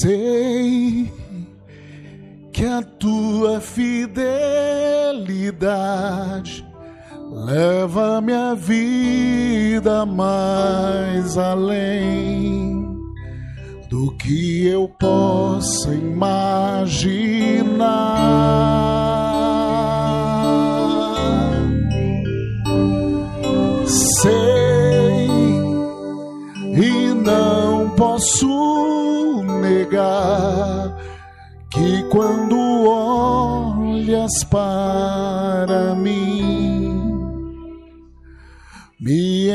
Sei que a tua fidelidade leva minha vida mais além do que eu possa imaginar. Sei e não posso negar que quando olhas para mim, me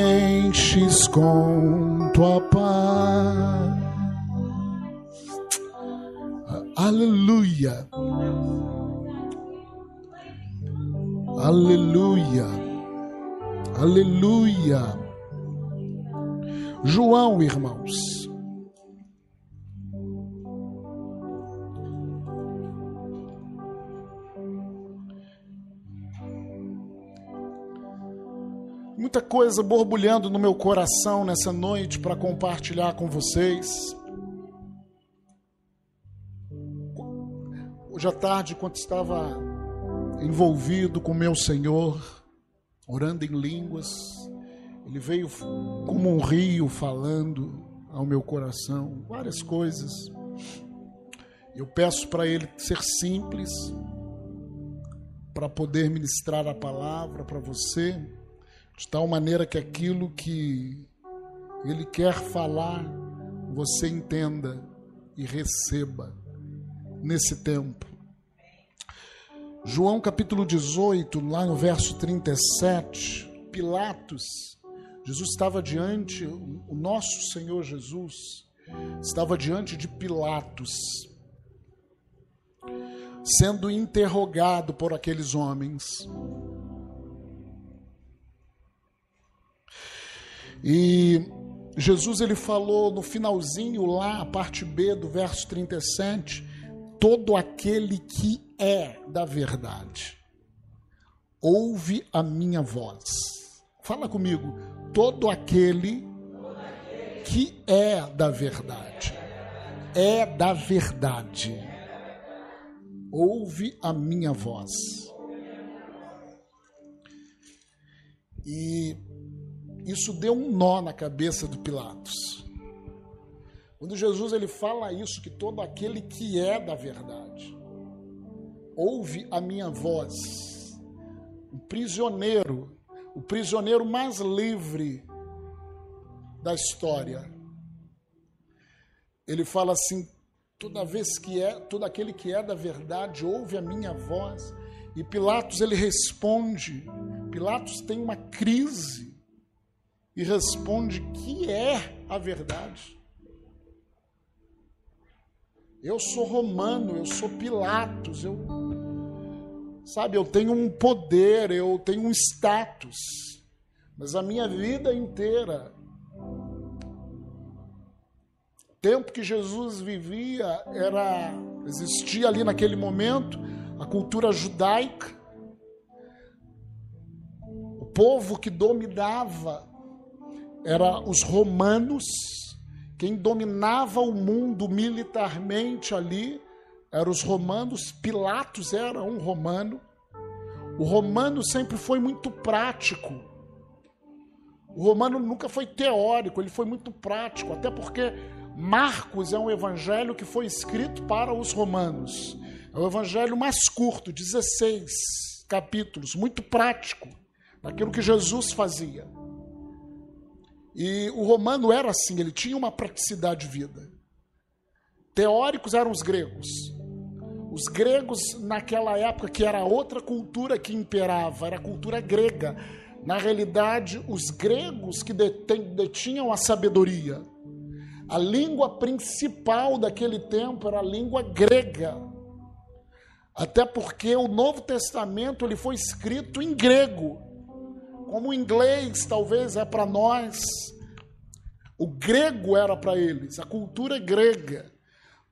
enches com tua paz. Aleluia. Aleluia. Aleluia. João, irmãos. Muita coisa borbulhando no meu coração nessa noite para compartilhar com vocês. Hoje à tarde, quando estava envolvido com meu Senhor, orando em línguas, ele veio como um rio falando ao meu coração várias coisas. Eu peço para ele ser simples, para poder ministrar a palavra para você, de tal maneira que aquilo que ele quer falar, você entenda e receba nesse tempo. João capítulo 18, lá no verso 37, Pilatos, Jesus estava diante, o nosso Senhor Jesus estava diante de Pilatos, sendo interrogado por aqueles homens. E Jesus ele falou no finalzinho lá, a parte B do verso 37, todo aquele que é da verdade, ouve a minha voz. Fala comigo, todo aquele que é da verdade, é da verdade, ouve a minha voz. E isso deu um nó na cabeça do Pilatos. Quando Jesus ele fala isso, que todo aquele que é da verdade, ouve a minha voz. O prisioneiro, o prisioneiro mais livre da história. Ele fala assim: toda vez que é, todo aquele que é da verdade ouve a minha voz. E Pilatos ele responde, Pilatos tem uma crise e responde que é a verdade. Eu sou romano, eu sou Pilatos, eu sabe, eu tenho um poder, eu tenho um status. Mas a minha vida inteira o tempo que Jesus vivia era existia ali naquele momento a cultura judaica. O povo que dominava era os romanos quem dominava o mundo militarmente ali eram os romanos, Pilatos era um romano. O romano sempre foi muito prático. O romano nunca foi teórico, ele foi muito prático, até porque Marcos é um evangelho que foi escrito para os romanos. É o evangelho mais curto, 16 capítulos, muito prático, daquilo que Jesus fazia. E o romano era assim, ele tinha uma praticidade de vida. Teóricos eram os gregos. Os gregos, naquela época, que era outra cultura que imperava, era a cultura grega. Na realidade, os gregos que detinham a sabedoria. A língua principal daquele tempo era a língua grega. Até porque o Novo Testamento ele foi escrito em grego como o inglês talvez é para nós, o grego era para eles, a cultura grega.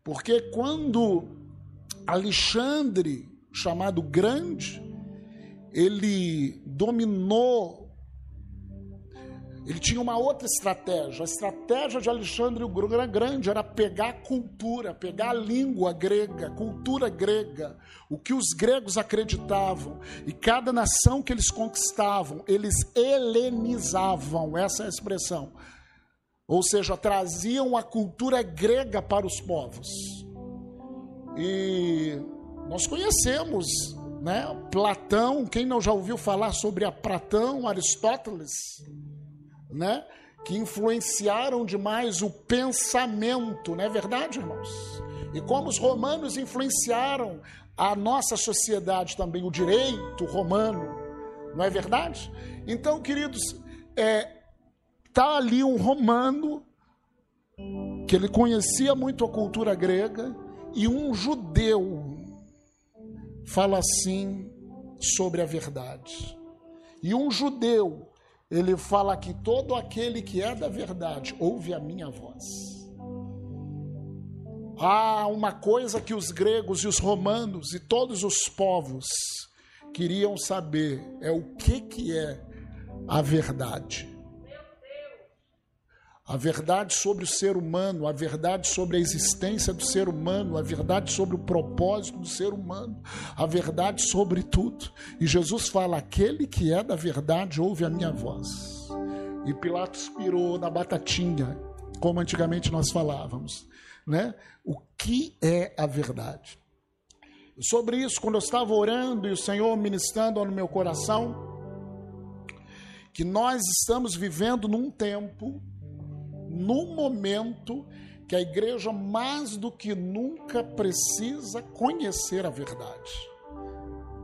Porque quando Alexandre, chamado Grande, ele dominou, Ele tinha uma outra estratégia. A estratégia de Alexandre o Grande era pegar a cultura, pegar a língua grega, a cultura grega, o que os gregos acreditavam. E cada nação que eles conquistavam, eles helenizavam essa é a expressão. Ou seja, traziam a cultura grega para os povos. E nós conhecemos né, Platão, quem não já ouviu falar sobre a Platão, Aristóteles, né? Que influenciaram demais o pensamento, não é verdade, irmãos? E como os romanos influenciaram a nossa sociedade também, o direito romano, não é verdade? Então, queridos, é, tá ali um romano que ele conhecia muito a cultura grega e um judeu fala assim sobre a verdade. E um judeu ele fala que todo aquele que é da verdade ouve a minha voz. Há uma coisa que os gregos e os romanos e todos os povos queriam saber é o que que é a verdade a verdade sobre o ser humano, a verdade sobre a existência do ser humano, a verdade sobre o propósito do ser humano, a verdade sobre tudo. E Jesus fala: aquele que é da verdade ouve a minha voz. E Pilatos pirou na batatinha, como antigamente nós falávamos, né? O que é a verdade? Sobre isso, quando eu estava orando e o Senhor ministrando no meu coração, que nós estamos vivendo num tempo num momento que a igreja mais do que nunca precisa conhecer a verdade.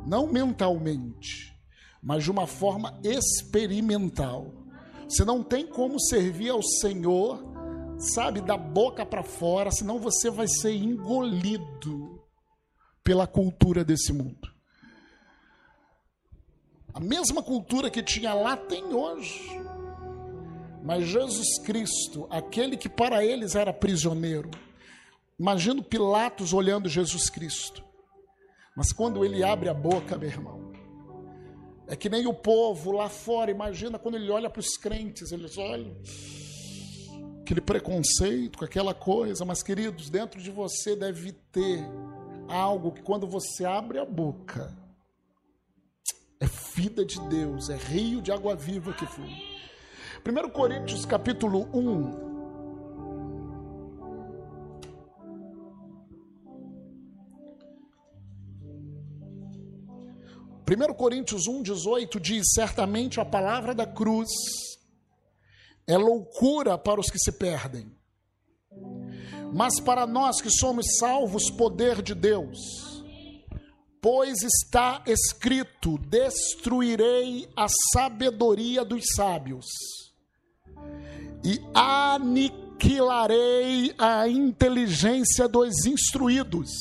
Não mentalmente, mas de uma forma experimental. Você não tem como servir ao Senhor, sabe, da boca para fora, senão você vai ser engolido pela cultura desse mundo. A mesma cultura que tinha lá tem hoje. Mas Jesus Cristo, aquele que para eles era prisioneiro, imagino Pilatos olhando Jesus Cristo. Mas quando ele abre a boca, meu irmão, é que nem o povo lá fora, imagina quando ele olha para os crentes, eles olham aquele preconceito, com aquela coisa, mas queridos, dentro de você deve ter algo que quando você abre a boca, é vida de Deus, é rio de água viva que flui. 1 Coríntios capítulo 1. Primeiro Coríntios 1, 18 diz: certamente a palavra da cruz é loucura para os que se perdem, mas para nós que somos salvos, poder de Deus. Pois está escrito: destruirei a sabedoria dos sábios e aniquilarei a inteligência dos instruídos.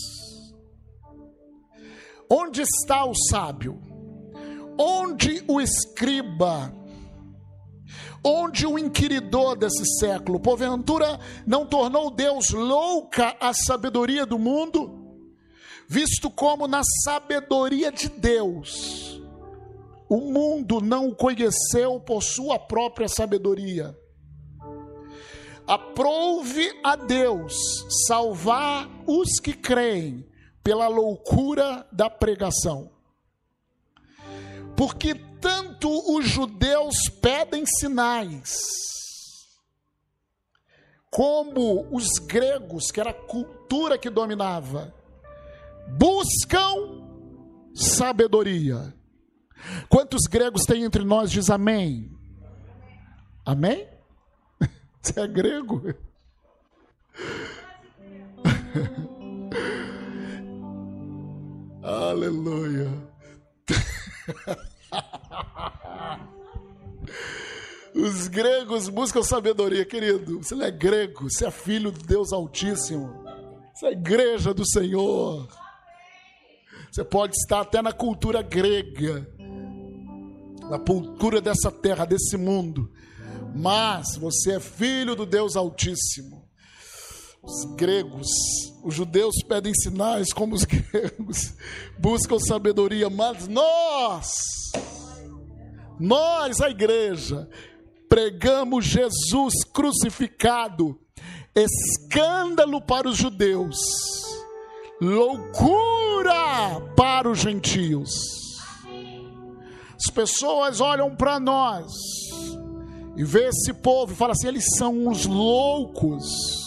Onde está o sábio? Onde o escriba? Onde o inquiridor desse século? Porventura não tornou Deus louca a sabedoria do mundo? Visto como na sabedoria de Deus, o mundo não o conheceu por sua própria sabedoria Aprove a Deus salvar os que creem pela loucura da pregação. Porque tanto os judeus pedem sinais, como os gregos, que era a cultura que dominava, buscam sabedoria. Quantos gregos tem entre nós? Diz amém. Amém? Você é grego? Aleluia. Os gregos buscam sabedoria, querido. Você não é grego, você é filho de Deus Altíssimo. Você é igreja do Senhor. Você pode estar até na cultura grega, na cultura dessa terra, desse mundo mas você é filho do Deus Altíssimo. Os gregos, os judeus pedem sinais como os gregos, buscam sabedoria, mas nós, nós, a igreja, pregamos Jesus crucificado, escândalo para os judeus, loucura para os gentios. As pessoas olham para nós e vê esse povo e fala assim: eles são uns loucos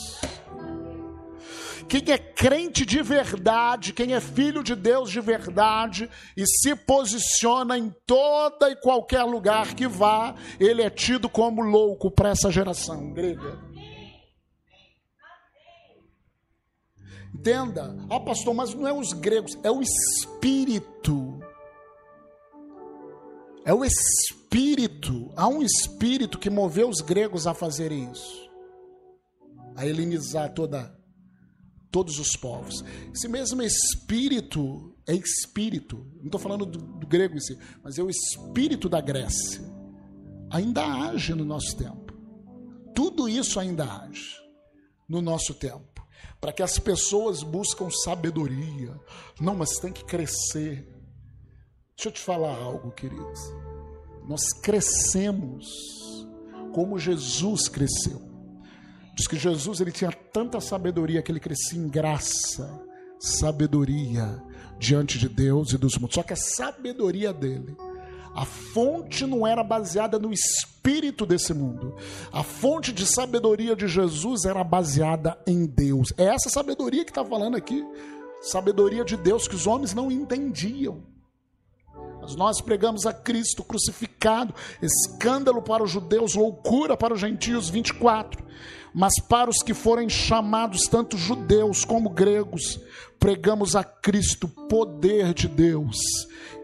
quem é crente de verdade, quem é filho de Deus de verdade e se posiciona em toda e qualquer lugar que vá, ele é tido como louco para essa geração grega. Entenda, ah, pastor, mas não é os gregos, é o espírito. É o espírito. Há um espírito que moveu os gregos a fazerem isso, a helenizar toda todos os povos. Esse mesmo espírito é espírito, não estou falando do, do, grego em si, mas é o espírito da Grécia. Ainda age no nosso tempo. Tudo isso ainda age no nosso tempo. Para que as pessoas buscam sabedoria. Não, mas tem que crescer. Deixa eu te falar algo, queridos. Nós crescemos como Jesus cresceu. Diz que Jesus ele tinha tanta sabedoria que ele crescia em graça, sabedoria diante de Deus e dos mundos. Só que a sabedoria dele, a fonte não era baseada no espírito desse mundo. A fonte de sabedoria de Jesus era baseada em Deus. É essa sabedoria que está falando aqui. Sabedoria de Deus que os homens não entendiam. Mas nós pregamos a Cristo crucificado, escândalo para os judeus, loucura para os gentios. 24 mas para os que forem chamados, tanto judeus como gregos, pregamos a Cristo poder de Deus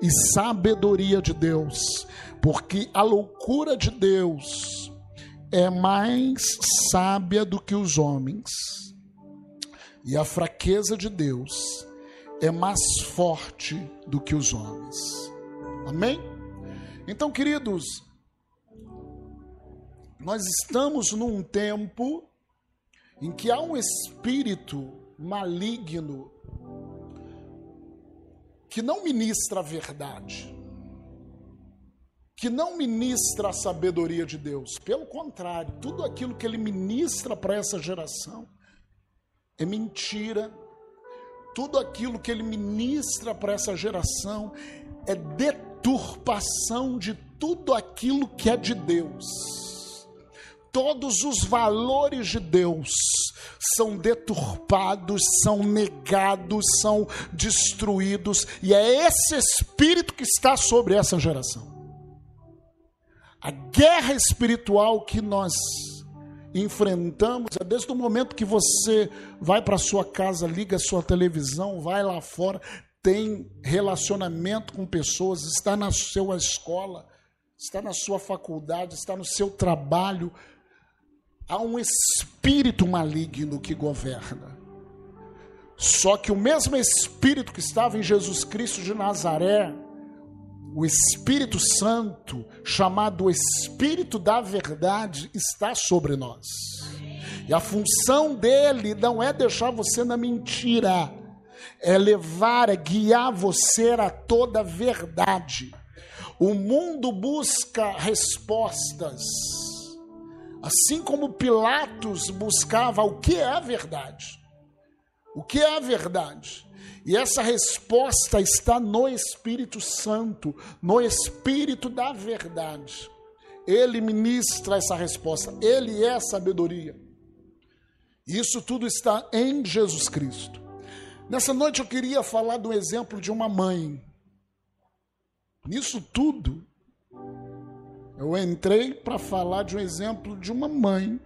e sabedoria de Deus, porque a loucura de Deus é mais sábia do que os homens, e a fraqueza de Deus é mais forte do que os homens. Amém? Então, queridos, nós estamos num tempo em que há um espírito maligno que não ministra a verdade, que não ministra a sabedoria de Deus. Pelo contrário, tudo aquilo que ele ministra para essa geração é mentira. Tudo aquilo que ele ministra para essa geração é deturpação de tudo aquilo que é de Deus todos os valores de Deus são deturpados, são negados, são destruídos, e é esse espírito que está sobre essa geração. A guerra espiritual que nós enfrentamos é desde o momento que você vai para sua casa, liga sua televisão, vai lá fora, tem relacionamento com pessoas, está na sua escola, está na sua faculdade, está no seu trabalho, há um espírito maligno que governa. Só que o mesmo espírito que estava em Jesus Cristo de Nazaré, o Espírito Santo, chamado Espírito da Verdade, está sobre nós. E a função dele não é deixar você na mentira, é levar, é guiar você a toda a verdade. O mundo busca respostas Assim como Pilatos buscava o que é a verdade. O que é a verdade? E essa resposta está no Espírito Santo, no Espírito da verdade. Ele ministra essa resposta, ele é sabedoria. Isso tudo está em Jesus Cristo. Nessa noite eu queria falar do exemplo de uma mãe. Nisso tudo, eu entrei para falar de um exemplo de uma mãe.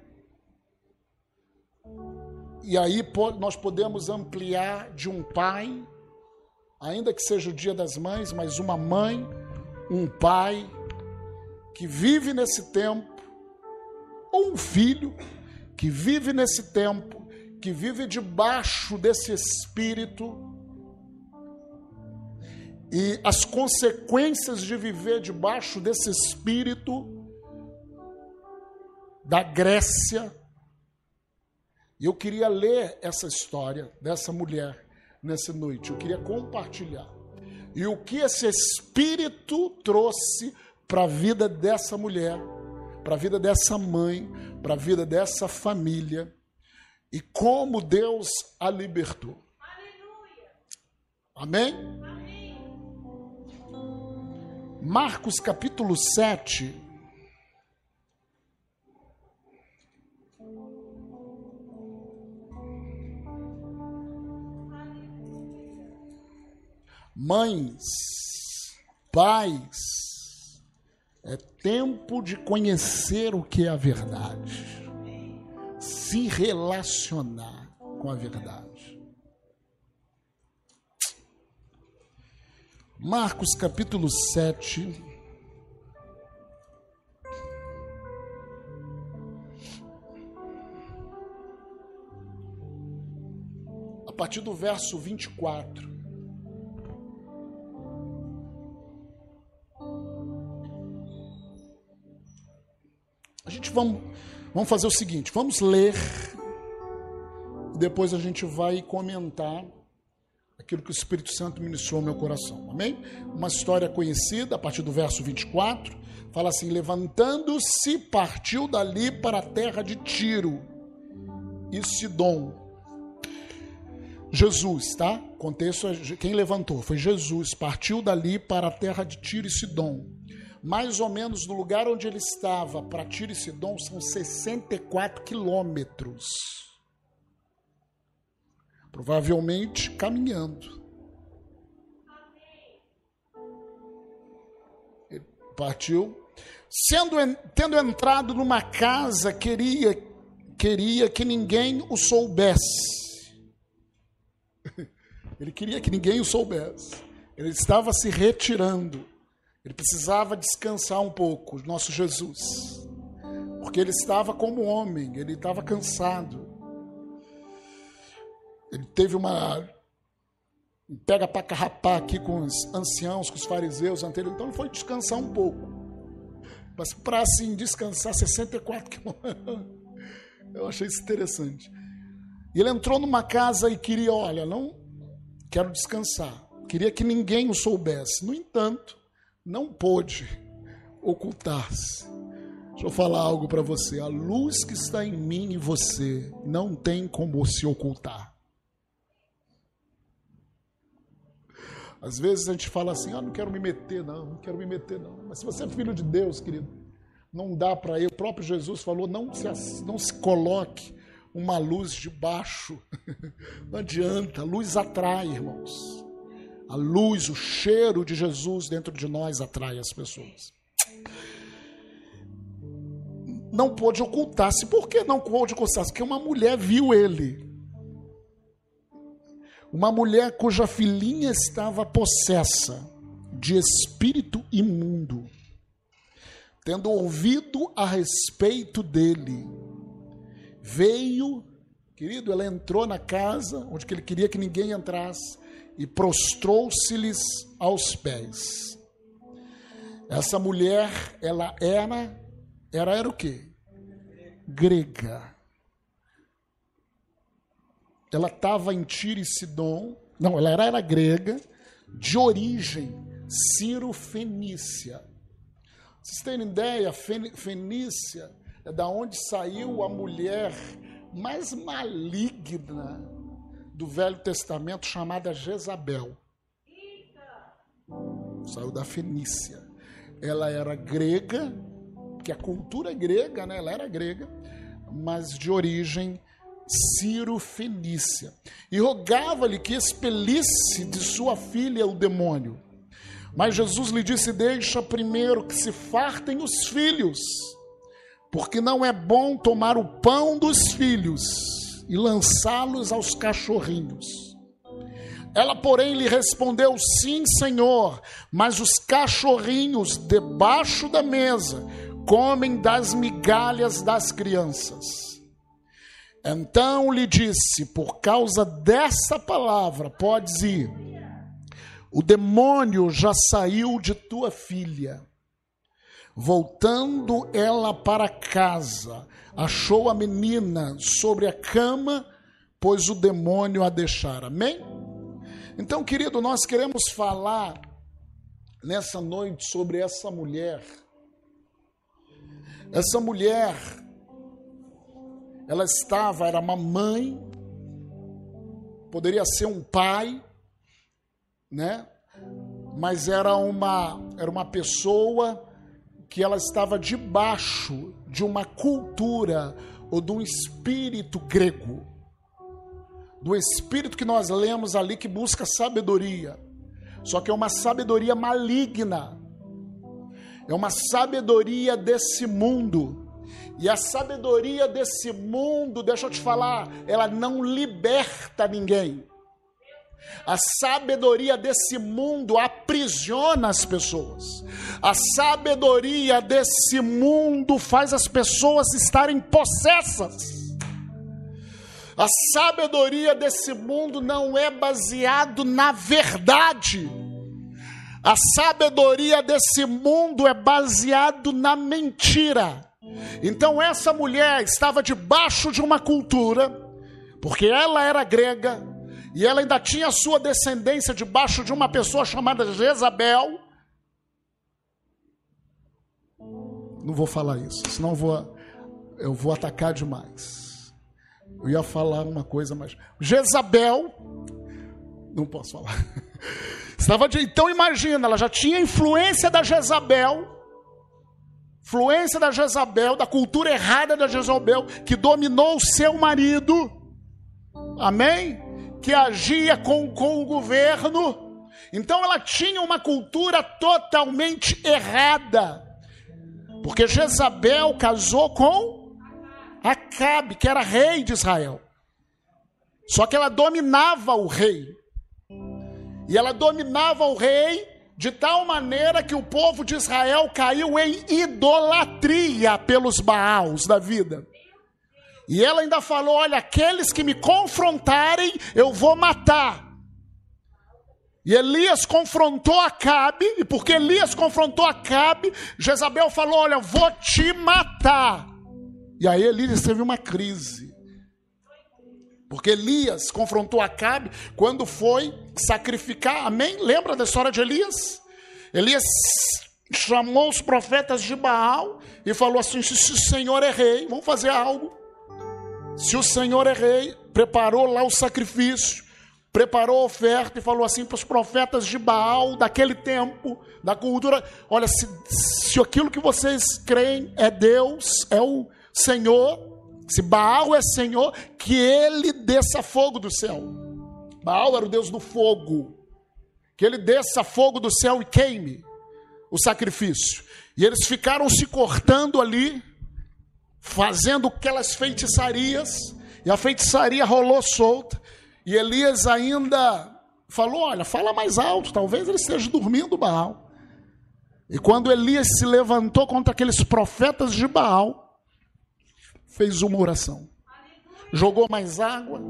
E aí nós podemos ampliar de um pai, ainda que seja o dia das mães, mas uma mãe, um pai que vive nesse tempo, ou um filho que vive nesse tempo, que vive debaixo desse espírito e as consequências de viver debaixo desse espírito da Grécia. E eu queria ler essa história dessa mulher nessa noite. Eu queria compartilhar. E o que esse espírito trouxe para a vida dessa mulher, para a vida dessa mãe, para a vida dessa família e como Deus a libertou. Aleluia. Amém? Amém? Marcos capítulo 7. Mães, pais, é tempo de conhecer o que é a verdade se relacionar com a verdade. Marcos capítulo 7. A partir do verso 24. A gente vamos Vamos fazer o seguinte: vamos ler, depois a gente vai comentar aquilo que o Espírito Santo ministrou no meu coração. Amém? Uma história conhecida, a partir do verso 24, fala assim: Levantando-se, partiu dali para a terra de Tiro e Sidom. Jesus, tá? Contexto é quem levantou foi Jesus, partiu dali para a terra de Tiro e Sidom mais ou menos do lugar onde ele estava para Tiro e Sidom são 64 quilômetros. Provavelmente caminhando. Ele partiu. Sendo, tendo entrado numa casa, queria, queria que ninguém o soubesse. Ele queria que ninguém o soubesse. Ele estava se retirando. Ele precisava descansar um pouco, nosso Jesus. Porque ele estava como homem, ele estava cansado. Ele teve uma pega para carrapar aqui com os anciãos, com os fariseus anteriores, então ele foi descansar um pouco. Mas para assim descansar 64 quilômetros, eu achei isso interessante. E ele entrou numa casa e queria, olha, não quero descansar. Queria que ninguém o soubesse. No entanto, não pôde ocultar-se. Deixa eu falar algo para você. A luz que está em mim e você não tem como se ocultar. Às vezes a gente fala assim: ah, não quero me meter, não, não quero me meter, não. Mas se você é filho de Deus, querido, não dá para ele. O próprio Jesus falou: não se, não se coloque uma luz debaixo. Não adianta, luz atrai, irmãos. A luz, o cheiro de Jesus dentro de nós atrai as pessoas. Não pôde ocultar-se. Por que não pôde ocultar-se? Porque uma mulher viu ele. Uma mulher cuja filhinha estava possessa de espírito imundo, tendo ouvido a respeito dele, veio, querido, ela entrou na casa onde ele queria que ninguém entrasse e prostrou-se-lhes aos pés. Essa mulher, ela era, era, era o quê? Grega. Ela estava em Tiro e Sidom, não, ela era, era grega, de origem Ciro-Fenícia. Vocês terem ideia, Fenícia é da onde saiu a mulher mais maligna do Velho Testamento chamada Jezabel. Saiu da Fenícia. Ela era grega, que a cultura é grega, né? Ela era grega, mas de origem Ciro-Fenícia. E rogava-lhe que expelisse de sua filha o demônio. Mas Jesus lhe disse: Deixa primeiro que se fartem os filhos, porque não é bom tomar o pão dos filhos e lançá-los aos cachorrinhos. Ela, porém, lhe respondeu: Sim, senhor, mas os cachorrinhos debaixo da mesa comem das migalhas das crianças. Então lhe disse: Por causa dessa palavra, podes ir. O demônio já saiu de tua filha. Voltando ela para casa, achou a menina sobre a cama, pois o demônio a deixara. Amém? Então, querido, nós queremos falar nessa noite sobre essa mulher. Essa mulher, ela estava, era uma mãe, poderia ser um pai, né? Mas era uma, era uma pessoa que ela estava debaixo de uma cultura ou de um espírito grego, do espírito que nós lemos ali que busca sabedoria, só que é uma sabedoria maligna, é uma sabedoria desse mundo. E a sabedoria desse mundo, deixa eu te falar, ela não liberta ninguém. A sabedoria desse mundo aprisiona as pessoas. A sabedoria desse mundo faz as pessoas estarem possessas. A sabedoria desse mundo não é baseado na verdade. A sabedoria desse mundo é baseado na mentira. Então essa mulher estava debaixo de uma cultura, porque ela era grega, e ela ainda tinha sua descendência debaixo de uma pessoa chamada Jezabel. Não vou falar isso, senão eu vou, eu vou atacar demais. Eu ia falar uma coisa, mas Jezabel, não posso falar. Estava de, então imagina, ela já tinha influência da Jezabel, influência da Jezabel, da cultura errada da Jezabel, que dominou o seu marido. Amém? Que agia com, com o governo. Então ela tinha uma cultura totalmente errada. Porque Jezabel casou com Acabe, que era rei de Israel. Só que ela dominava o rei. E ela dominava o rei de tal maneira que o povo de Israel caiu em idolatria pelos Baals da vida. E ela ainda falou: Olha, aqueles que me confrontarem, eu vou matar. E Elias confrontou Acabe, e porque Elias confrontou Acabe, Jezabel falou: Olha, vou te matar. E aí Elias teve uma crise. Porque Elias confrontou Acabe quando foi sacrificar. Amém? Lembra da história de Elias? Elias chamou os profetas de Baal e falou assim: se o Senhor é rei, vamos fazer algo. Se o Senhor é rei, preparou lá o sacrifício, preparou a oferta e falou assim para os profetas de Baal daquele tempo, da cultura: olha, se, se aquilo que vocês creem é Deus, é o Senhor, se Baal é Senhor, que ele desça fogo do céu. Baal era o Deus do fogo, que ele desça fogo do céu e queime o sacrifício. E eles ficaram se cortando ali, fazendo aquelas feitiçarias, e a feitiçaria rolou solta, e Elias ainda falou: Olha, fala mais alto, talvez ele esteja dormindo, Baal. E quando Elias se levantou contra aqueles profetas de Baal, fez uma oração, jogou mais água,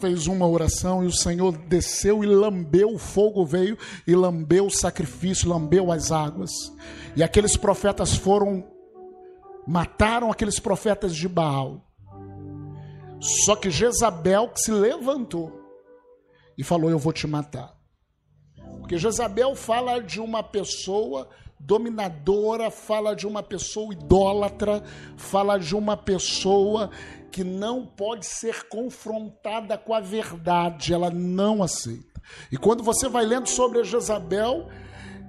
fez uma oração e o Senhor desceu e lambeu o fogo, veio e lambeu o sacrifício, lambeu as águas. E aqueles profetas foram mataram aqueles profetas de Baal. Só que Jezabel se levantou e falou: Eu vou te matar. Porque Jezabel fala de uma pessoa dominadora, fala de uma pessoa idólatra, fala de uma pessoa que não pode ser confrontada com a verdade, ela não aceita. E quando você vai lendo sobre a Jezabel,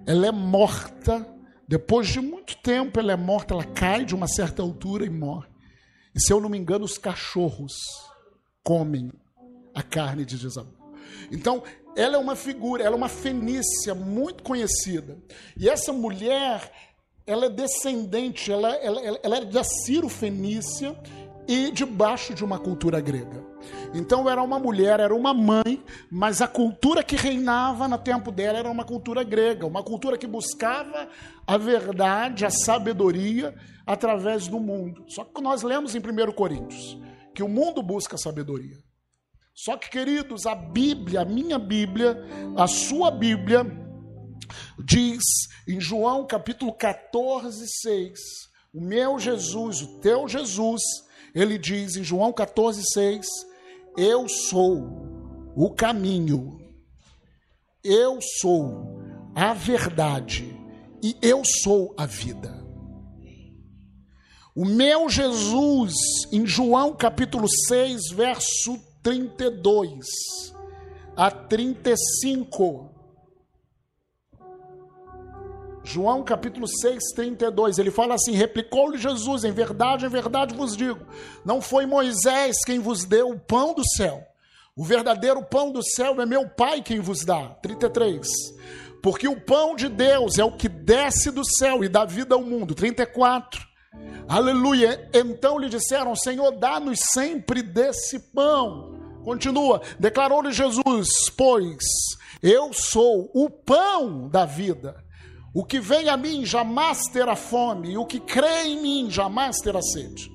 ela é morta depois de muito tempo, ela é morta, ela cai de uma certa altura e morre. E se eu não me engano, os cachorros comem a carne de Jezabel. Então, ela é uma figura, ela é uma fenícia muito conhecida. E essa mulher, ela é descendente, ela, ela, ela é da Ciro Fenícia e debaixo de uma cultura grega. Então era uma mulher, era uma mãe, mas a cultura que reinava no tempo dela era uma cultura grega, uma cultura que buscava a verdade, a sabedoria através do mundo. Só que nós lemos em 1 Coríntios que o mundo busca sabedoria. Só que, queridos, a Bíblia, a minha Bíblia, a sua Bíblia, diz em João capítulo 14, 6, o meu Jesus, o teu Jesus, ele diz em João 14, 6, eu sou o caminho, eu sou a verdade e eu sou a vida. O meu Jesus, em João capítulo 6, verso 32 a 35. João capítulo 6, 32, ele fala assim: replicou-lhe Jesus, em verdade, em verdade vos digo, não foi Moisés quem vos deu o pão do céu, o verdadeiro pão do céu é meu Pai quem vos dá. 33. Porque o pão de Deus é o que desce do céu e dá vida ao mundo. 34. Aleluia. Então lhe disseram: Senhor, dá-nos sempre desse pão. Continua. Declarou-lhe Jesus: Pois eu sou o pão da vida. O que vem a mim jamais terá fome, e o que crê em mim jamais terá sede.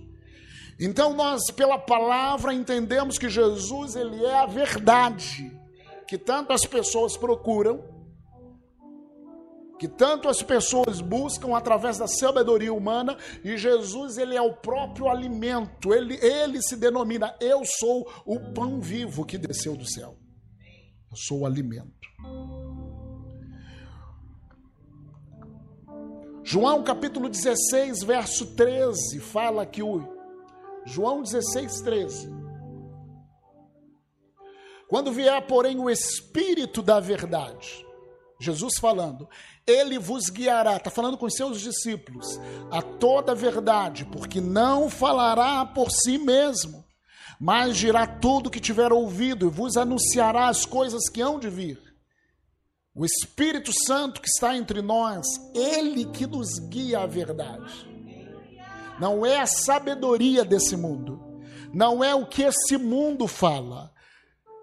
Então nós, pela palavra, entendemos que Jesus ele é a verdade que tanto as pessoas procuram, que tanto as pessoas buscam através da sabedoria humana, e Jesus ele é o próprio alimento. Ele ele se denomina eu sou o pão vivo que desceu do céu. Eu sou o alimento. João capítulo 16, verso 13, fala que o João 16, 13. Quando vier, porém, o Espírito da verdade, Jesus falando, ele vos guiará, está falando com seus discípulos, a toda verdade, porque não falará por si mesmo, mas dirá tudo que tiver ouvido e vos anunciará as coisas que hão de vir. O Espírito Santo que está entre nós, ele que nos guia à verdade. Não é a sabedoria desse mundo, não é o que esse mundo fala.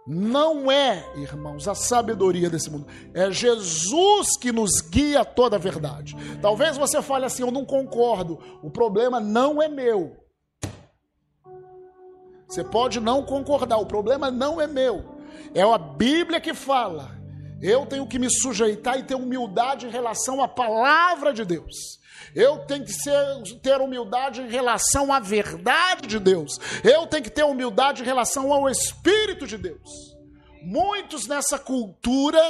Não é, irmãos, a sabedoria desse mundo. É Jesus que nos guia a toda a verdade. Talvez você fale assim: eu não concordo. O problema não é meu. Você pode não concordar, o problema não é meu. É a Bíblia que fala. Eu tenho que me sujeitar e ter humildade em relação à palavra de Deus. Eu tenho que ser, ter humildade em relação à verdade de Deus. Eu tenho que ter humildade em relação ao Espírito de Deus. Muitos nessa cultura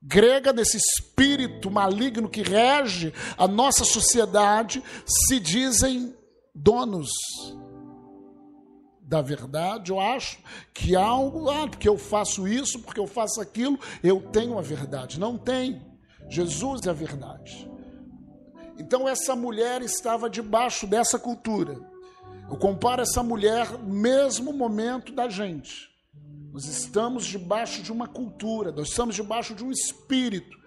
grega, nesse espírito maligno que rege a nossa sociedade, se dizem donos da verdade, eu acho que algo, ah, porque eu faço isso, porque eu faço aquilo, eu tenho a verdade. Não tem. Jesus é a verdade. Então essa mulher estava debaixo dessa cultura. Eu comparo essa mulher no mesmo momento da gente. Nós estamos debaixo de uma cultura, nós estamos debaixo de um espírito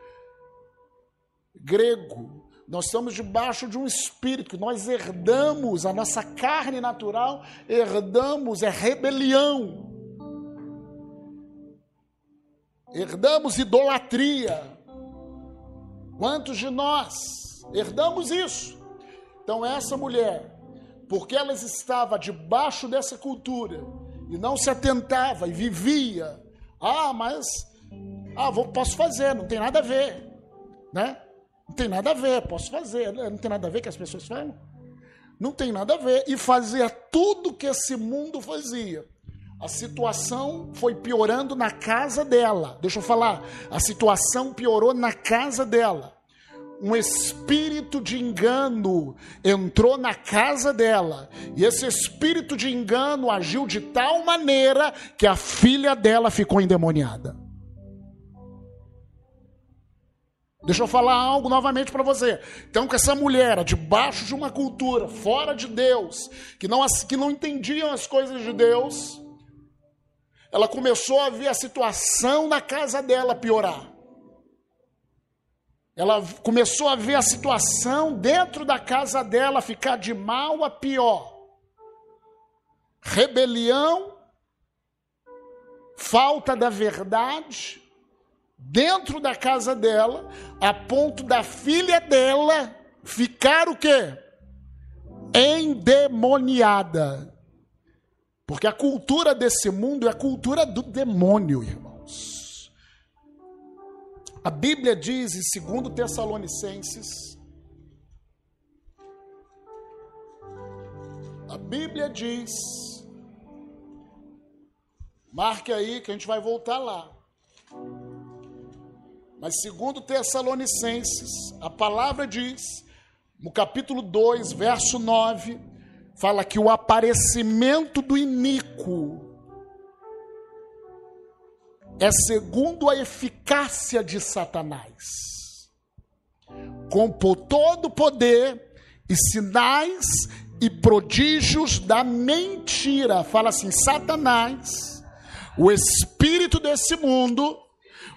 grego, nós estamos debaixo de um espírito nós herdamos, a nossa carne natural, herdamos, é rebelião. Herdamos idolatria. Quantos de nós herdamos isso? Então, essa mulher, porque ela estava debaixo dessa cultura e não se atentava e vivia, ah, mas ah, vou, posso fazer, não tem nada a ver, né? Não tem nada a ver, posso fazer. Né? Não tem nada a ver que as pessoas falam? Não tem nada a ver. E fazia tudo que esse mundo fazia. A situação foi piorando na casa dela. Deixa eu falar. A situação piorou na casa dela. Um espírito de engano entrou na casa dela. E esse espírito de engano agiu de tal maneira que a filha dela ficou endemoniada. Deixa eu falar algo novamente para você. Então, que essa mulher, debaixo de uma cultura, fora de Deus, que não, que não entendiam as coisas de Deus, ela começou a ver a situação na casa dela piorar. Ela começou a ver a situação dentro da casa dela ficar de mal a pior. Rebelião, falta da verdade, dentro da casa dela, a ponto da filha dela ficar o quê? Endemoniada. Porque a cultura desse mundo é a cultura do demônio, irmãos. A Bíblia diz em 2 Tessalonicenses, a Bíblia diz, marque aí que a gente vai voltar lá. Mas segundo Tessalonicenses, a palavra diz: no capítulo 2, verso 9, fala que o aparecimento do iníquo é segundo a eficácia de Satanás. Com todo o poder e sinais e prodígios da mentira. Fala assim: Satanás, o espírito desse mundo,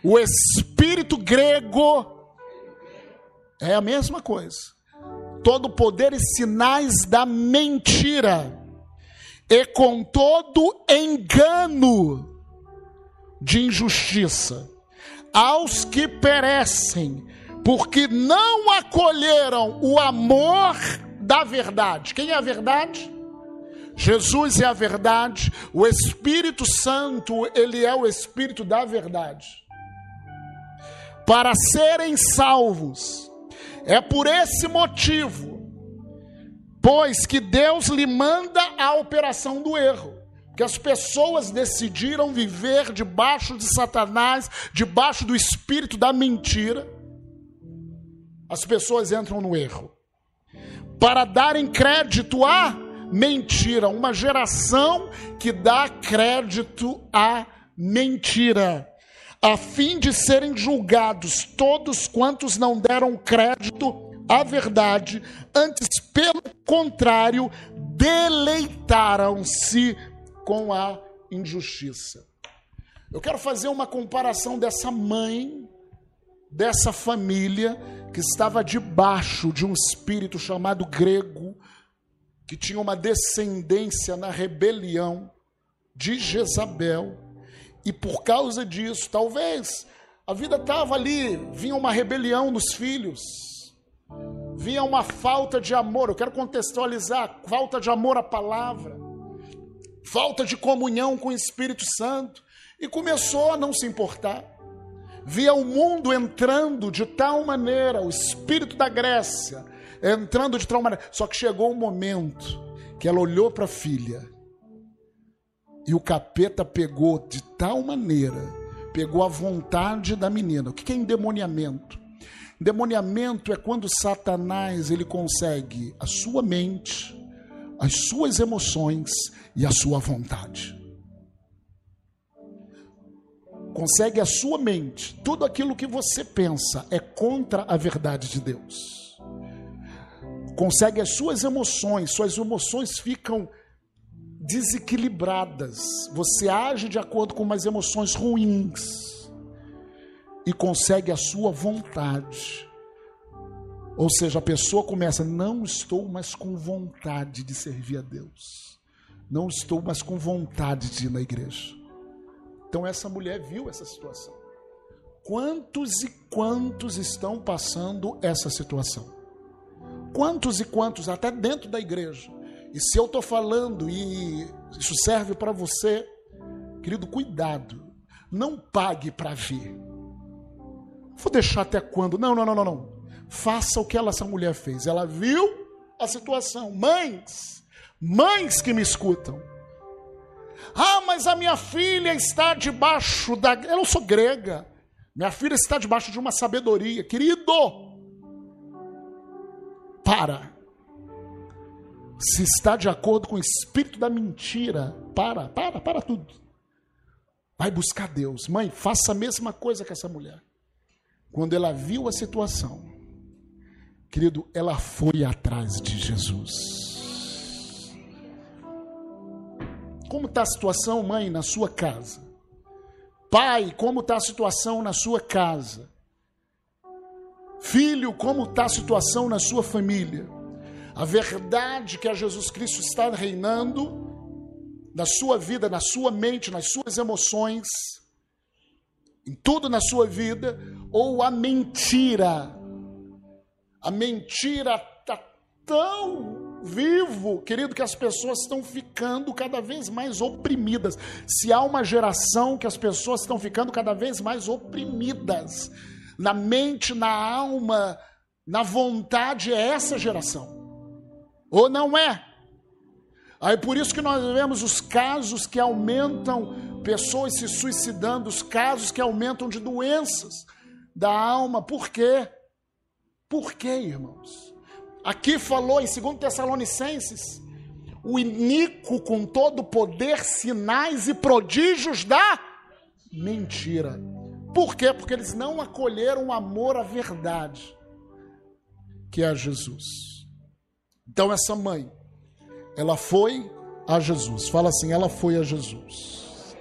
o espírito grego, é a mesma coisa todo poder e sinais da mentira, e com todo engano de injustiça, aos que perecem, porque não acolheram o amor da verdade. Quem é a verdade? Jesus é a verdade, o Espírito Santo, ele é o Espírito da verdade. Para serem salvos, é por esse motivo, pois que Deus lhe manda a operação do erro. Que as pessoas decidiram viver debaixo de Satanás, debaixo do espírito da mentira. As pessoas entram no erro. Para darem crédito à mentira, uma geração que dá crédito à mentira a fim de serem julgados todos quantos não deram crédito à verdade, antes, pelo contrário, deleitaram-se com a injustiça. Eu quero fazer uma comparação dessa mãe, dessa família que estava debaixo de um espírito chamado grego, que tinha uma descendência na rebelião de Jezabel e por causa disso, talvez a vida estava ali, vinha uma rebelião nos filhos, vinha uma falta de amor. Eu quero contextualizar: falta de amor à palavra, falta de comunhão com o Espírito Santo, e começou a não se importar. Via o mundo entrando de tal maneira, o espírito da Grécia entrando de tal maneira. Só que chegou um momento que ela olhou para a filha e o capeta pegou de tal maneira, pegou a vontade da menina. O que é endemoniamento? Endemoniamento é quando Satanás ele consegue a sua mente, as suas emoções e a sua vontade. Consegue a sua mente, tudo aquilo que você pensa é contra a verdade de Deus. Consegue as suas emoções, suas emoções ficam desequilibradas. Você age de acordo com umas emoções ruins e consegue a sua vontade. Ou seja, a pessoa começa, não estou mais com vontade de servir a Deus. Não estou mais com vontade de ir na igreja. Então essa mulher viu essa situação. Quantos e quantos estão passando essa situação? Quantos e quantos, até dentro da igreja, e se eu estou falando e isso serve para você, querido, cuidado. Não pague para ver. Vou deixar até quando? Não, não, não, não, não. Faça o que ela, essa mulher fez. Ela viu a situação. Mães, mães que me escutam. Ah, mas a minha filha está debaixo da. Eu não sou grega. Minha filha está debaixo de uma sabedoria. Querido, para se está de acordo com o espírito da mentira, para, para, para tudo. Vai buscar Deus. Mãe, faça a mesma coisa que essa mulher. Quando ela viu a situação, querido, ela foi atrás de Jesus. Como está a situação, mãe, na sua casa? Pai, como está a situação na sua casa? Filho, como está a situação na sua família? A verdade que a Jesus Cristo está reinando na sua vida, na sua mente, nas suas emoções, em tudo na sua vida, ou a mentira. A mentira está tão vivo, querido, que as pessoas estão ficando cada vez mais oprimidas. Se há uma geração que as pessoas estão ficando cada vez mais oprimidas, na mente, na alma, na vontade, é essa geração. Ou não é? Aí por isso que nós vemos os casos que aumentam, pessoas se suicidando, os casos que aumentam de doenças da alma. Por quê? Por quê, irmãos? Aqui falou em 2 Tessalonicenses, o iníquo com todo poder, sinais e prodígios da mentira. Por quê? Porque eles não acolheram o amor à verdade, que é Jesus. Então essa mãe, ela foi a Jesus. Fala assim, ela foi a Jesus.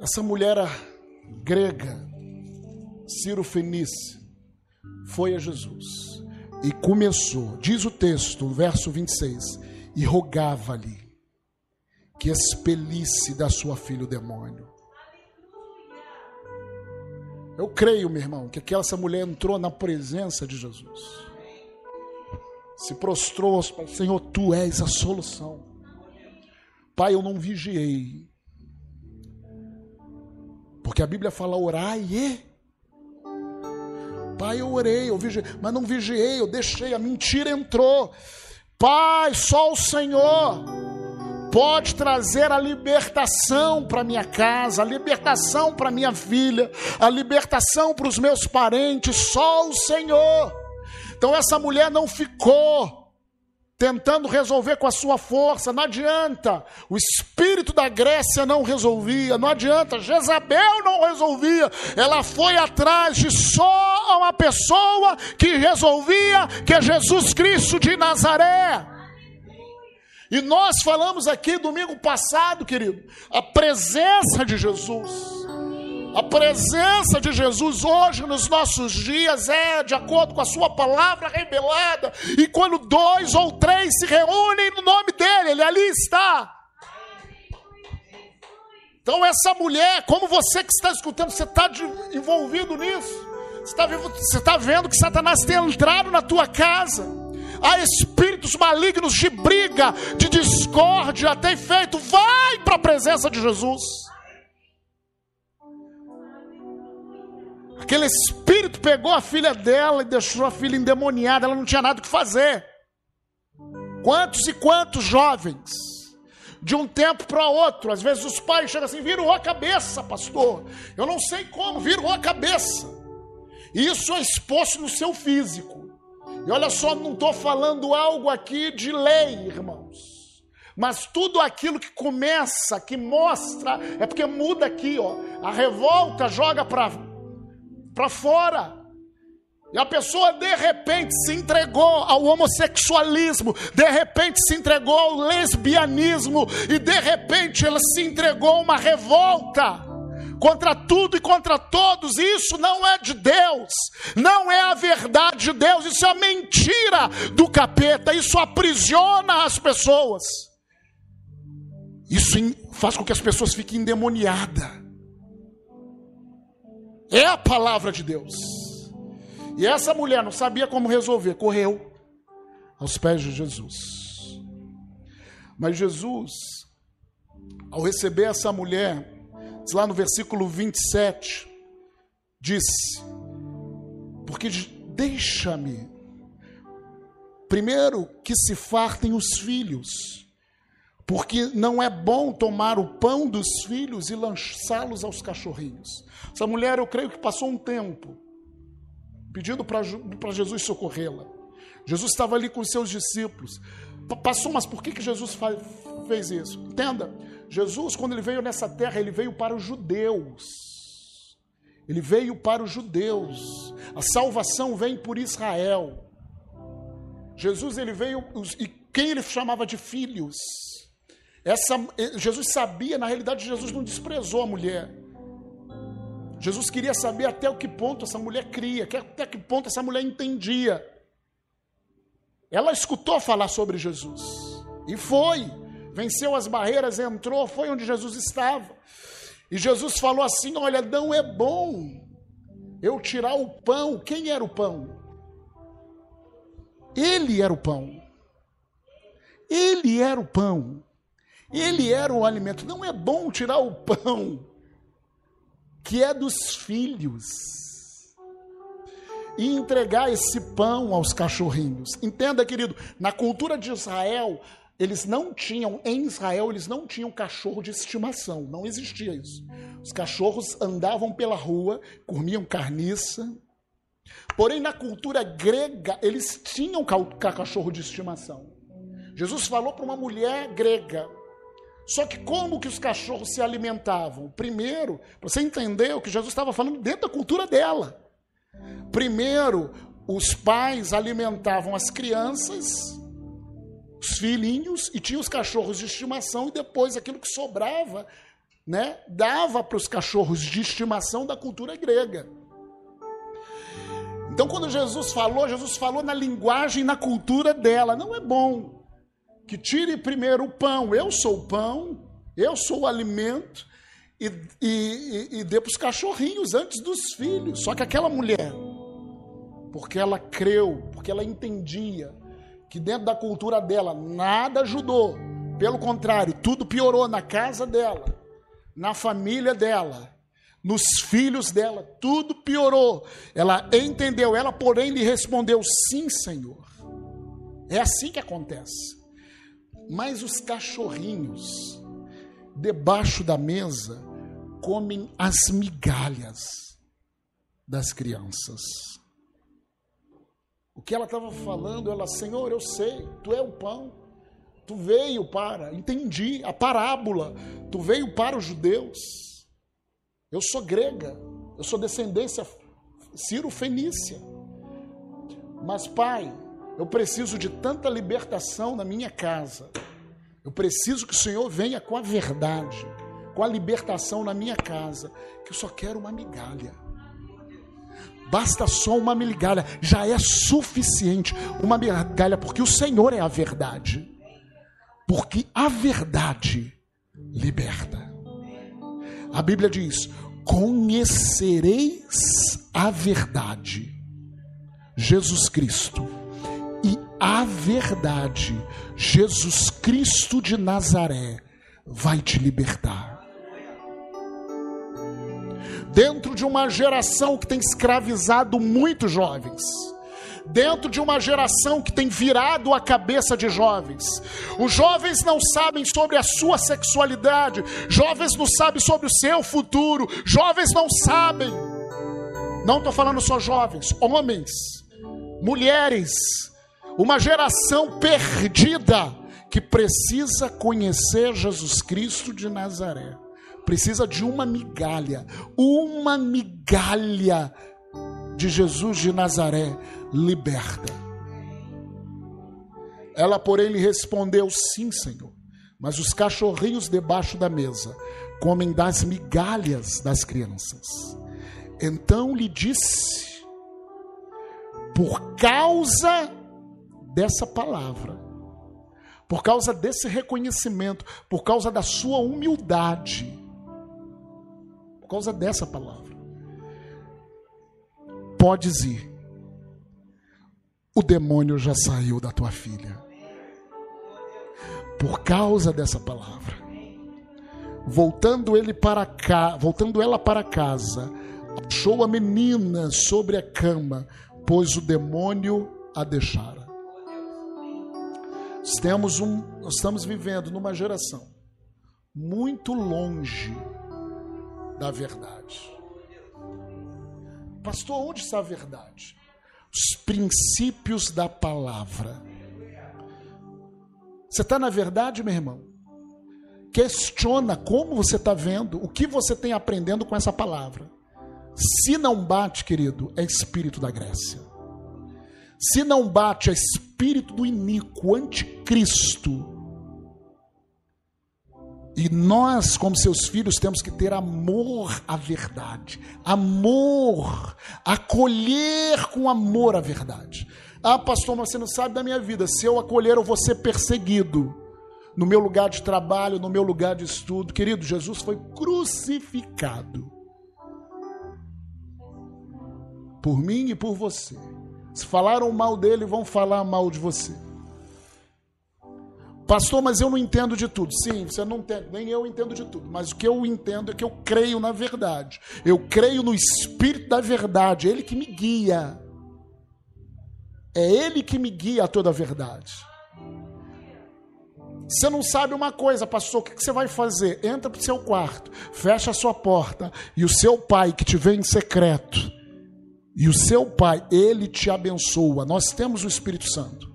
Essa mulher grega, Ciro Fenice, foi a Jesus e começou, diz o texto, verso 26, e rogava-lhe que expelisse da sua filha o demônio. Eu creio, meu irmão, que aquela essa mulher entrou na presença de Jesus. Se prostrou, Senhor, tu és a solução. Pai, eu não vigiei. Porque a Bíblia fala orai e Pai, eu orei, eu vigiei, mas não vigiei, eu deixei, a mentira entrou. Pai, só o Senhor pode trazer a libertação para minha casa, a libertação para minha filha, a libertação para os meus parentes, só o Senhor. Então essa mulher não ficou tentando resolver com a sua força, não adianta. O espírito da Grécia não resolvia, não adianta. Jezabel não resolvia. Ela foi atrás de só uma pessoa que resolvia, que é Jesus Cristo de Nazaré. E nós falamos aqui domingo passado, querido, a presença de Jesus. A presença de Jesus hoje nos nossos dias é de acordo com a Sua palavra revelada. E quando dois ou três se reúnem no nome dEle, Ele ali está. Então, essa mulher, como você que está escutando, você está envolvido nisso. Você está, você está vendo que Satanás tem entrado na tua casa. Há espíritos malignos de briga, de discórdia, tem feito. Vai para a presença de Jesus. Aquele espírito pegou a filha dela e deixou a filha endemoniada, ela não tinha nada o que fazer. Quantos e quantos jovens, de um tempo para outro, às vezes os pais chegam assim, virou a cabeça, pastor. Eu não sei como, virou a cabeça. Isso é exposto no seu físico. E olha só, não estou falando algo aqui de lei, irmãos. Mas tudo aquilo que começa, que mostra, é porque muda aqui, ó. A revolta joga para fora. E a pessoa de repente se entregou ao homossexualismo, de repente se entregou ao lesbianismo, e de repente ela se entregou a uma revolta contra tudo e contra todos. Isso não é de Deus, não é a verdade de Deus, isso é a mentira do capeta, isso aprisiona as pessoas. Isso faz com que as pessoas fiquem endemoniadas. É a palavra de Deus. E essa mulher não sabia como resolver, correu aos pés de Jesus. Mas Jesus, ao receber essa mulher, lá no versículo 27, disse: Porque deixa-me, primeiro que se fartem os filhos, porque não é bom tomar o pão dos filhos e lançá-los aos cachorrinhos. Essa mulher, eu creio que passou um tempo pedindo para Jesus socorrê-la. Jesus estava ali com os seus discípulos. Passou, mas por que, que Jesus fez isso? Entenda, Jesus, quando ele veio nessa terra, ele veio para os judeus. Ele veio para os judeus. A salvação vem por Israel. Jesus, ele veio, e quem ele chamava de filhos? Essa, Jesus sabia, na realidade, Jesus não desprezou a mulher. Jesus queria saber até o que ponto essa mulher cria, até que ponto essa mulher entendia. Ela escutou falar sobre Jesus e foi, venceu as barreiras, entrou, foi onde Jesus estava. E Jesus falou assim: Olha, não é bom eu tirar o pão. Quem era o pão? Ele era o pão. Ele era o pão. Ele era o alimento. Não é bom tirar o pão que é dos filhos e entregar esse pão aos cachorrinhos. Entenda, querido, na cultura de Israel, eles não tinham, em Israel, eles não tinham cachorro de estimação, não existia isso. Os cachorros andavam pela rua, comiam carniça, Porém, na cultura grega, eles tinham cachorro de estimação. Jesus falou para uma mulher grega. Só que como que os cachorros se alimentavam? Primeiro, você entender o que Jesus estava falando dentro da cultura dela. Primeiro, os pais alimentavam as crianças, os filhinhos, e tinham os cachorros de estimação, e depois aquilo que sobrava, né, dava para os cachorros de estimação da cultura grega. Então, quando Jesus falou, Jesus falou na linguagem e na cultura dela. Não é bom que tire primeiro o pão. Eu sou o pão, eu sou o alimento, e, e, e dê para os cachorrinhos antes dos filhos. Só que aquela mulher, porque ela creu, porque ela entendia que dentro da cultura dela nada ajudou, pelo contrário, tudo piorou na casa dela, na família dela nos filhos dela, tudo piorou. Ela entendeu, ela, porém, lhe respondeu: Sim, Senhor. É assim que acontece. Mas os cachorrinhos, debaixo da mesa, comem as migalhas das crianças. O que ela estava falando, ela, Senhor, eu sei, tu é o pão, tu veio para, entendi a parábola, tu veio para os judeus eu sou grega, eu sou descendência Ciro-Fenícia. Mas, pai, eu preciso de tanta libertação na minha casa. Eu preciso que o Senhor venha com a verdade, com a libertação na minha casa, que eu só quero uma migalha. Basta só uma migalha, já é suficiente uma migalha, porque o Senhor é a verdade. Porque a verdade liberta. A Bíblia diz: Conhecereis a verdade, Jesus Cristo, e a verdade, Jesus Cristo de Nazaré, vai te libertar. Dentro de uma geração que tem escravizado muitos jovens, dentro de uma geração que tem virado a cabeça de jovens. Os jovens não sabem sobre a sua sexualidade, jovens não sabem sobre o seu futuro, jovens não sabem. Não estou falando só jovens, homens, mulheres, uma geração perdida que precisa conhecer Jesus Cristo de Nazaré. Precisa de uma migalha, uma migalha de Jesus de Nazaré liberta. Ela, porém, lhe respondeu: Sim, Senhor. Mas os cachorrinhos debaixo da mesa comem das migalhas das crianças. Então lhe disse: Por causa dessa palavra, por causa desse reconhecimento, por causa da sua humildade, causa dessa palavra, podes ir o demônio já saiu da tua filha. Por causa dessa palavra. Voltando ele para cá, voltando ela para casa, achou a menina sobre a cama, pois o demônio a deixara. Temos um, estamos vivendo numa geração muito longe da verdade. Pastor, onde está a verdade? os princípios da palavra. Você está na verdade, meu irmão? Questiona como você está vendo, o que você tem aprendendo com essa palavra. Se não bate, querido, é espírito da Grécia. Se não bate, é espírito do iníquo, anticristo e nós, como seus filhos, temos que ter amor à verdade, amor, acolher com amor a verdade. Ah, pastor, mas você não sabe da minha vida. Se eu acolher, eu vou ser perseguido. No meu lugar de trabalho, no meu lugar de estudo. Querido, Jesus foi crucificado. Por mim e por você. Se falaram mal dele, vão falar mal de você. Pastor, mas eu não entendo de tudo. Sim, você não entende, nem eu entendo de tudo. Mas o que eu entendo é que eu creio na verdade. Eu creio no Espírito da verdade, é Ele que me guia. É Ele que me guia a toda a verdade. Você não sabe uma coisa, pastor, o que você vai fazer? Entra para o seu quarto, fecha a sua porta, e o seu pai que te vê em secreto, E o seu Pai, ele te abençoa. Nós temos o Espírito Santo.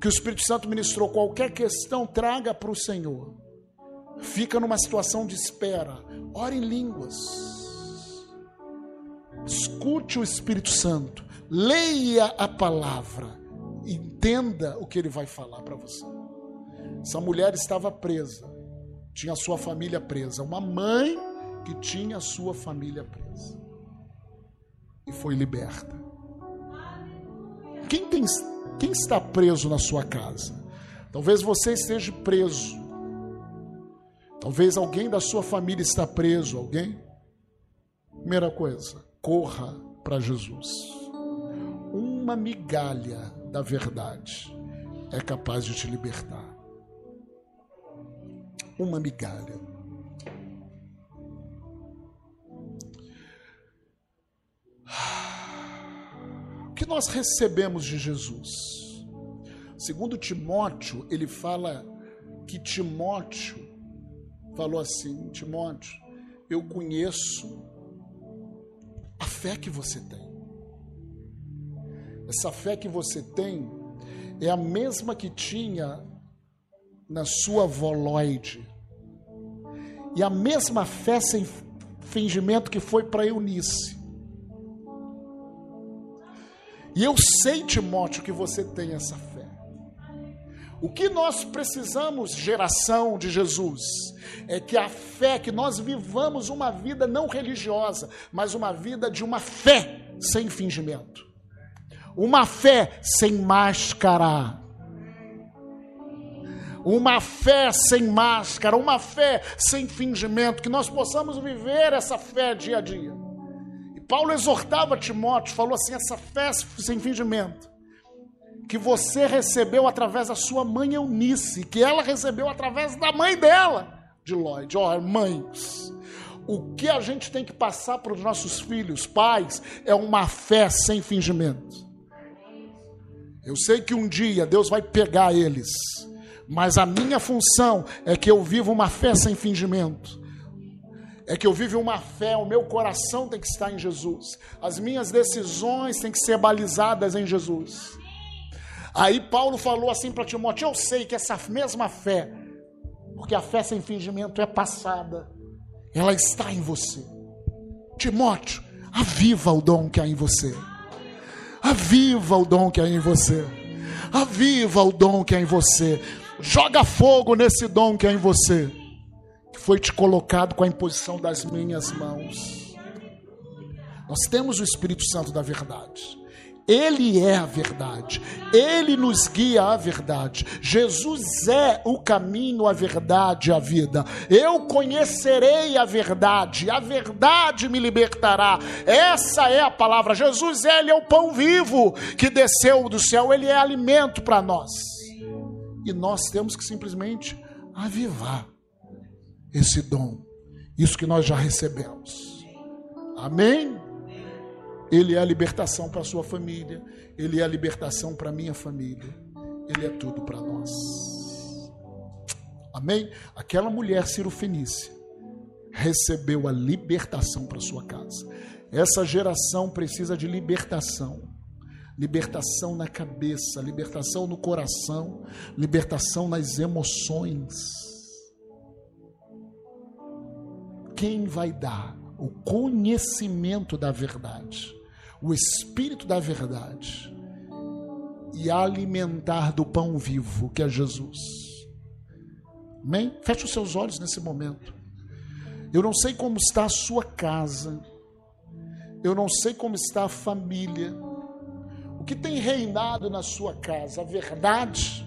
Que o Espírito Santo ministrou qualquer questão, traga para o Senhor. Fica numa situação de espera. Ore em línguas. Escute o Espírito Santo. Leia a palavra. Entenda o que ele vai falar para você. Essa mulher estava presa. Tinha a sua família presa. Uma mãe que tinha a sua família presa e foi liberta. Quem, tem, quem está preso na sua casa? Talvez você esteja preso. Talvez alguém da sua família está preso. Alguém? Primeira coisa, corra para Jesus. Uma migalha da verdade é capaz de te libertar. Uma migalha. Que nós recebemos de Jesus? Segundo Timóteo, ele fala que Timóteo falou assim: Timóteo, eu conheço a fé que você tem. Essa fé que você tem é a mesma que tinha na sua Lloyd. E a mesma fé sem fingimento que foi para Eunice. E eu sei, Timóteo, que você tem essa fé. O que nós precisamos, geração de Jesus, é que a fé, que nós vivamos uma vida não religiosa, mas uma vida de uma fé sem fingimento. Uma fé sem máscara. Uma fé sem máscara, uma fé sem fingimento, que nós possamos viver essa fé dia a dia. Paulo exortava Timóteo, falou assim: essa fé sem fingimento, que você recebeu através da sua mãe Eunice, que ela recebeu através da mãe dela, de Lloyd. Ó, oh, mães, o que a gente tem que passar para os nossos filhos, pais, é uma fé sem fingimento. Eu sei que um dia Deus vai pegar eles, mas a minha função é que eu viva uma fé sem fingimento é que eu vivo uma fé, o meu coração tem que estar em Jesus, as minhas decisões têm que ser balizadas em Jesus. Aí Paulo falou assim para Timóteo: Eu sei que essa mesma fé, porque a fé sem fingimento é passada, ela está em você. Timóteo, aviva o dom que há em você. Aviva o dom que há em você. Aviva o dom que há em você. Joga fogo nesse dom que há em você foi te colocado com a imposição das minhas mãos. Nós temos o Espírito Santo da verdade. Ele é a verdade, ele nos guia à verdade. Jesus é o caminho, a verdade e a vida. Eu conhecerei a verdade, a verdade me libertará. Essa é a palavra. Jesus, ele é o pão vivo que desceu do céu, ele é alimento para nós. E nós temos que simplesmente avivar esse dom, isso que nós já recebemos. Amém? Ele é a libertação para a sua família, ele é a libertação para a minha família, ele é tudo para nós. Amém? Aquela mulher Ciro Fenícia recebeu a libertação para sua casa. Essa geração precisa de libertação. Libertação na cabeça, libertação no coração, libertação nas emoções quem vai dar o conhecimento da verdade, o espírito da verdade e alimentar do pão vivo que é Jesus. Amém? Feche os seus olhos nesse momento. Eu não sei como está a sua casa. Eu não sei como está a família. O que tem reinado na sua casa? A verdade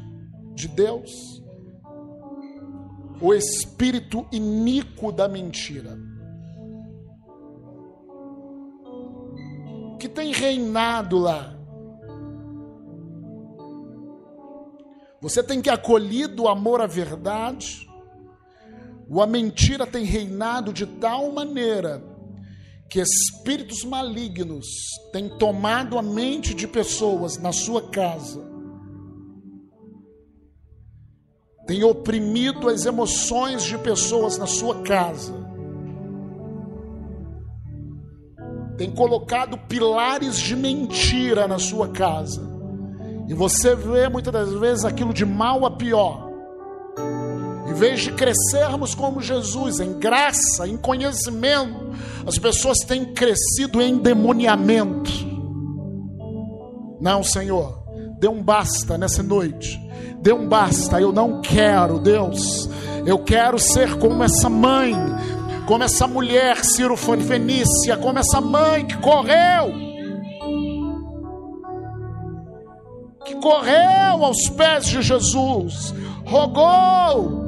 de Deus? O espírito iníquo da mentira. Que tem reinado lá. Você tem que acolhido o amor à verdade, ou a mentira tem reinado de tal maneira que espíritos malignos têm tomado a mente de pessoas na sua casa tem oprimido as emoções de pessoas na sua casa. tem colocado pilares de mentira na sua casa. E você vê muitas das vezes aquilo de mal a pior. Em vez de crescermos como Jesus, em graça, em conhecimento, as pessoas têm crescido em demoniamento. Não, Senhor, dê um basta nessa noite. Dê um basta. Eu não quero, Deus. Eu quero ser como essa mãe, como essa mulher, Ciro Fenícia, como essa mãe que correu, que correu aos pés de Jesus, rogou,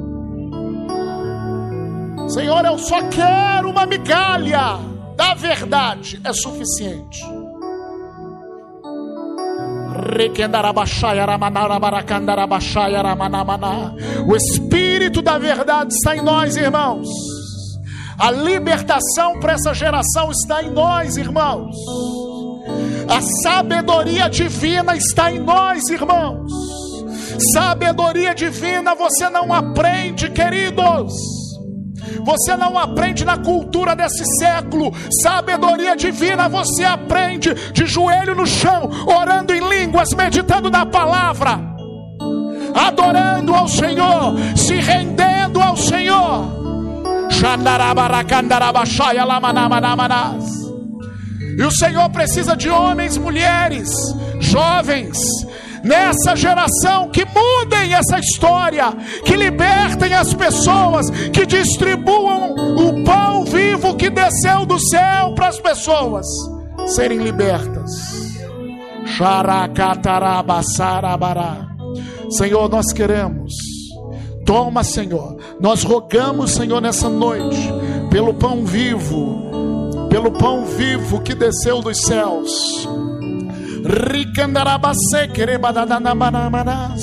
Senhor, eu só quero uma migalha da verdade, é suficiente. O Espírito da verdade está em nós, irmãos. A libertação para essa geração está em nós, irmãos. A sabedoria divina está em nós, irmãos. Sabedoria divina você não aprende, queridos você não aprende na cultura desse século. Sabedoria divina você aprende de joelho no chão, orando em línguas, meditando na palavra, adorando ao Senhor, se rendendo ao Senhor. E o Senhor precisa de homens, mulheres, jovens, nessa geração que mudem essa história, que libertem as pessoas, que distribuam o pão vivo que desceu do céu para as pessoas serem libertas. Senhor, nós queremos. Toma, Senhor. Nós rogamos, Senhor, nessa noite, pelo pão vivo, pelo pão vivo que desceu dos céus Ricandarabase querebadadanamanamanas.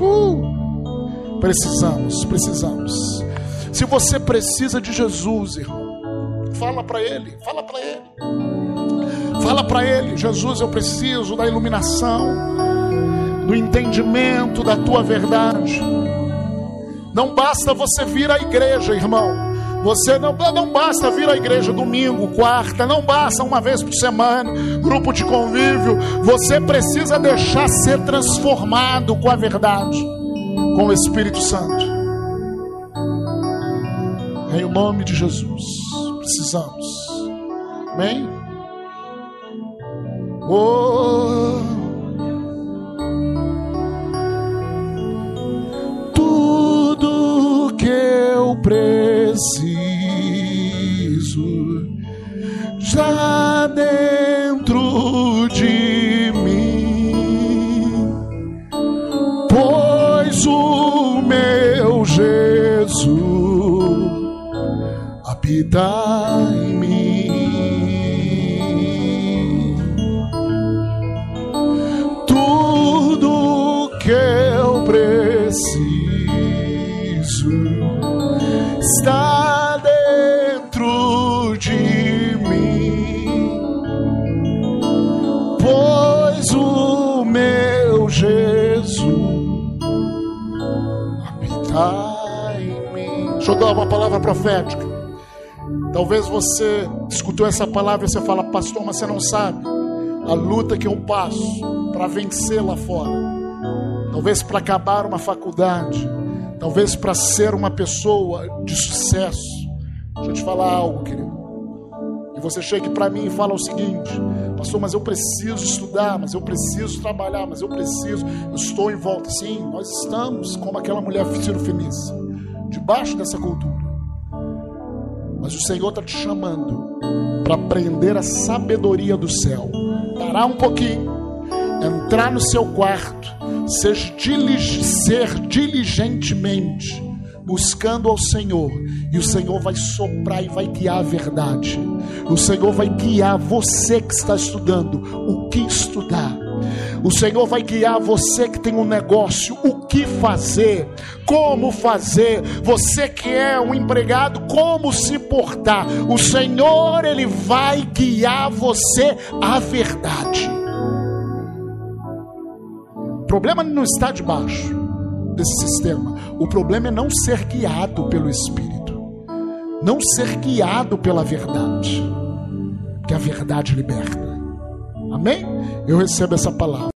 Uh, precisamos, precisamos. Se você precisa de Jesus, irmão, fala para ele, fala para ele. Fala para ele, Jesus, eu preciso da iluminação, do entendimento da tua verdade. Não basta você vir à igreja, irmão. Você não, não basta vir à igreja domingo, quarta, não basta uma vez por semana, grupo de convívio. Você precisa deixar ser transformado com a verdade, com o Espírito Santo. Em o nome de Jesus, precisamos. Amém? Oh. Tudo que eu preciso já dentro de mim, pois o meu Jesus habita em mim. Tudo que eu preciso Deixa eu dar uma palavra profética. Talvez você escutou essa palavra e você fala, pastor, mas você não sabe a luta que eu passo para vencer lá fora. Talvez para acabar uma faculdade, talvez para ser uma pessoa de sucesso. Deixa eu te falar algo, querido. E você chega para mim e fala o seguinte: Pastor, mas eu preciso estudar, mas eu preciso trabalhar, mas eu preciso, eu estou em volta. Sim, nós estamos como aquela mulher Fenícia debaixo dessa cultura. Mas o Senhor está te chamando para aprender a sabedoria do céu. Parar um pouquinho, entrar no seu quarto, ser, dilig ser diligentemente buscando ao Senhor, e o Senhor vai soprar e vai guiar a verdade. O Senhor vai guiar você que está estudando o que estudar. O Senhor vai guiar você que tem um negócio, o que fazer, como fazer. Você que é um empregado, como se portar. O Senhor, Ele vai guiar você à verdade. O problema não está debaixo. desse sistema. O problema é não ser guiado pelo Espírito, não ser guiado pela verdade, que a verdade liberta. Amém? Eu recebo essa palavra.